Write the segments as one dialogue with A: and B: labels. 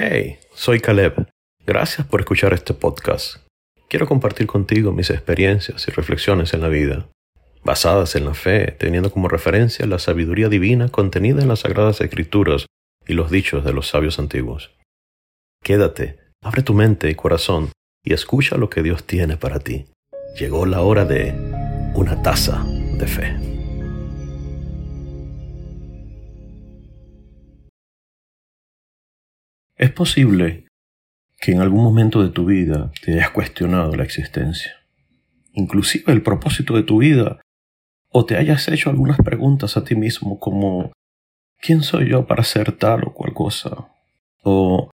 A: Hey, soy Caleb. Gracias por escuchar este podcast. Quiero compartir contigo mis experiencias y reflexiones en la vida, basadas en la fe, teniendo como referencia la sabiduría divina contenida en las Sagradas Escrituras y los dichos de los sabios antiguos. Quédate, abre tu mente y corazón y escucha lo que Dios tiene para ti. Llegó la hora de una taza de fe. Es posible que en algún momento de tu vida te hayas cuestionado la existencia, inclusive el propósito de tu vida, o te hayas hecho algunas preguntas a ti mismo como ¿quién soy yo para hacer tal o cual cosa? ¿O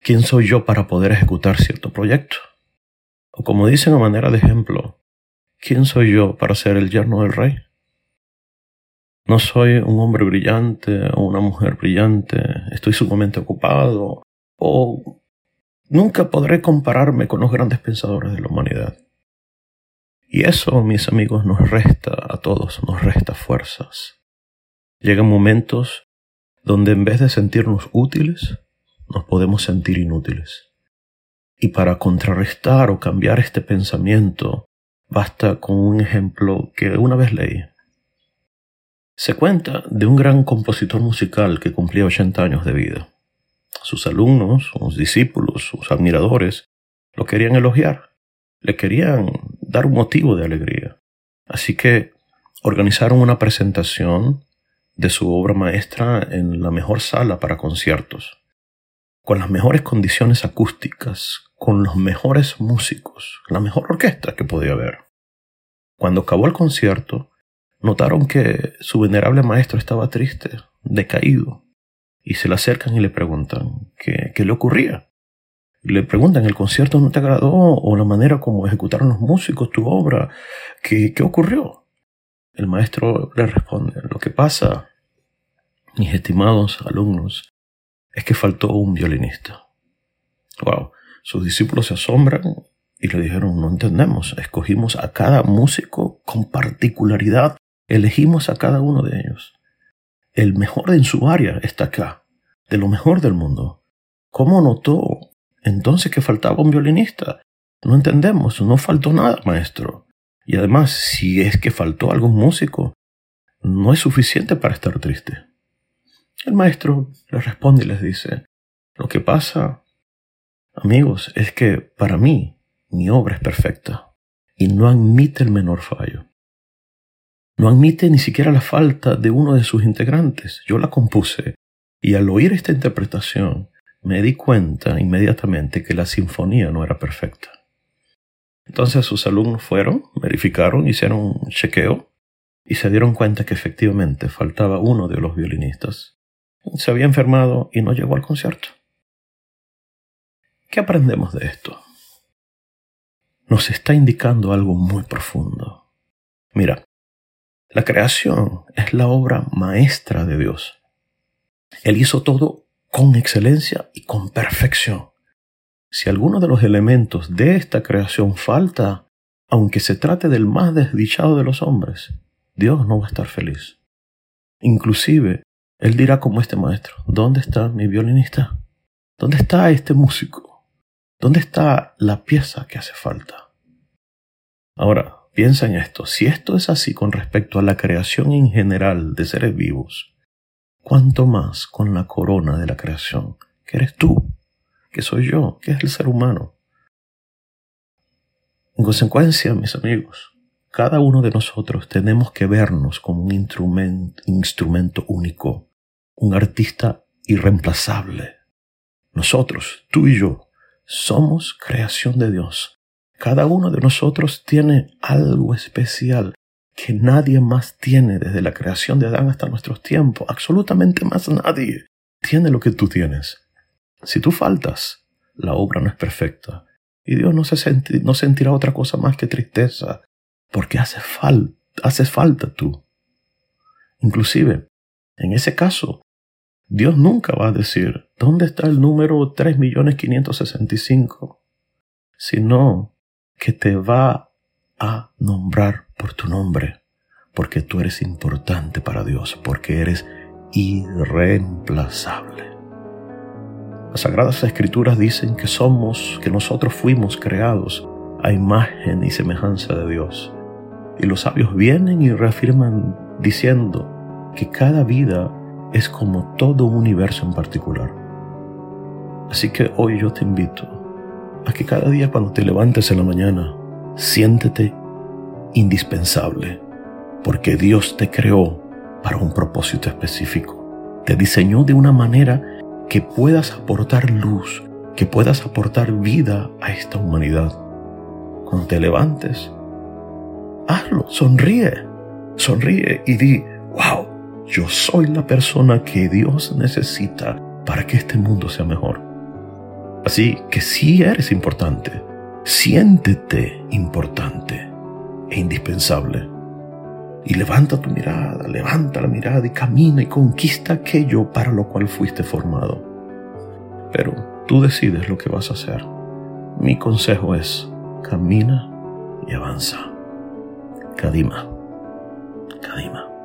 A: quién soy yo para poder ejecutar cierto proyecto? O como dicen a manera de ejemplo, ¿quién soy yo para ser el yerno del rey? No soy un hombre brillante o una mujer brillante, estoy sumamente ocupado, o nunca podré compararme con los grandes pensadores de la humanidad. Y eso, mis amigos, nos resta a todos, nos resta fuerzas. Llegan momentos donde en vez de sentirnos útiles, nos podemos sentir inútiles. Y para contrarrestar o cambiar este pensamiento, basta con un ejemplo que una vez leí. Se cuenta de un gran compositor musical que cumplía 80 años de vida. Sus alumnos, sus discípulos, sus admiradores lo querían elogiar, le querían dar un motivo de alegría. Así que organizaron una presentación de su obra maestra en la mejor sala para conciertos, con las mejores condiciones acústicas, con los mejores músicos, la mejor orquesta que podía haber. Cuando acabó el concierto, notaron que su venerable maestro estaba triste, decaído, y se le acercan y le preguntan qué, qué le ocurría. Le preguntan, ¿el concierto no te agradó? ¿O la manera como ejecutaron los músicos tu obra? ¿Qué, qué ocurrió? El maestro le responde, lo que pasa, mis estimados alumnos, es que faltó un violinista. Wow, sus discípulos se asombran y le dijeron, no entendemos, escogimos a cada músico con particularidad, elegimos a cada uno de ellos el mejor en su área está acá, de lo mejor del mundo. ¿Cómo notó entonces que faltaba un violinista? No entendemos, no faltó nada, maestro. Y además, si es que faltó algún músico, no es suficiente para estar triste. El maestro les responde y les dice, lo que pasa, amigos, es que para mí mi obra es perfecta y no admite el menor fallo. No admite ni siquiera la falta de uno de sus integrantes. Yo la compuse y al oír esta interpretación me di cuenta inmediatamente que la sinfonía no era perfecta. Entonces sus alumnos fueron, verificaron, hicieron un chequeo y se dieron cuenta que efectivamente faltaba uno de los violinistas. Se había enfermado y no llegó al concierto. ¿Qué aprendemos de esto? Nos está indicando algo muy profundo. Mira, la creación es la obra maestra de Dios. Él hizo todo con excelencia y con perfección. Si alguno de los elementos de esta creación falta, aunque se trate del más desdichado de los hombres, Dios no va a estar feliz. Inclusive, Él dirá como este maestro, ¿dónde está mi violinista? ¿Dónde está este músico? ¿Dónde está la pieza que hace falta? Ahora, Piensa en esto, si esto es así con respecto a la creación en general de seres vivos, ¿cuánto más con la corona de la creación, que eres tú, que soy yo, que es el ser humano? En consecuencia, mis amigos, cada uno de nosotros tenemos que vernos como un instrumento, instrumento único, un artista irreemplazable. Nosotros, tú y yo, somos creación de Dios cada uno de nosotros tiene algo especial que nadie más tiene desde la creación de Adán hasta nuestros tiempos. Absolutamente más nadie tiene lo que tú tienes. Si tú faltas, la obra no es perfecta. Y Dios no, se sentirá otra cosa más que tristeza, porque hace, fal haces falta tú. Inclusive, en ese caso, Dios nunca va a decir, ¿dónde está el número 3.565? Sino, que te va a nombrar por tu nombre, porque tú eres importante para Dios, porque eres irreemplazable. Las sagradas escrituras dicen que somos, que nosotros fuimos creados a imagen y semejanza de Dios. Y los sabios vienen y reafirman diciendo que cada vida es como todo un universo en particular. Así que hoy yo te invito a que cada día cuando te levantes en la mañana, siéntete indispensable, porque Dios te creó para un propósito específico. Te diseñó de una manera que puedas aportar luz, que puedas aportar vida a esta humanidad. Cuando te levantes, hazlo, sonríe, sonríe y di, wow, yo soy la persona que Dios necesita para que este mundo sea mejor. Así que si eres importante, siéntete importante e indispensable. Y levanta tu mirada, levanta la mirada y camina y conquista aquello para lo cual fuiste formado. Pero tú decides lo que vas a hacer. Mi consejo es, camina y avanza. Kadima. Kadima.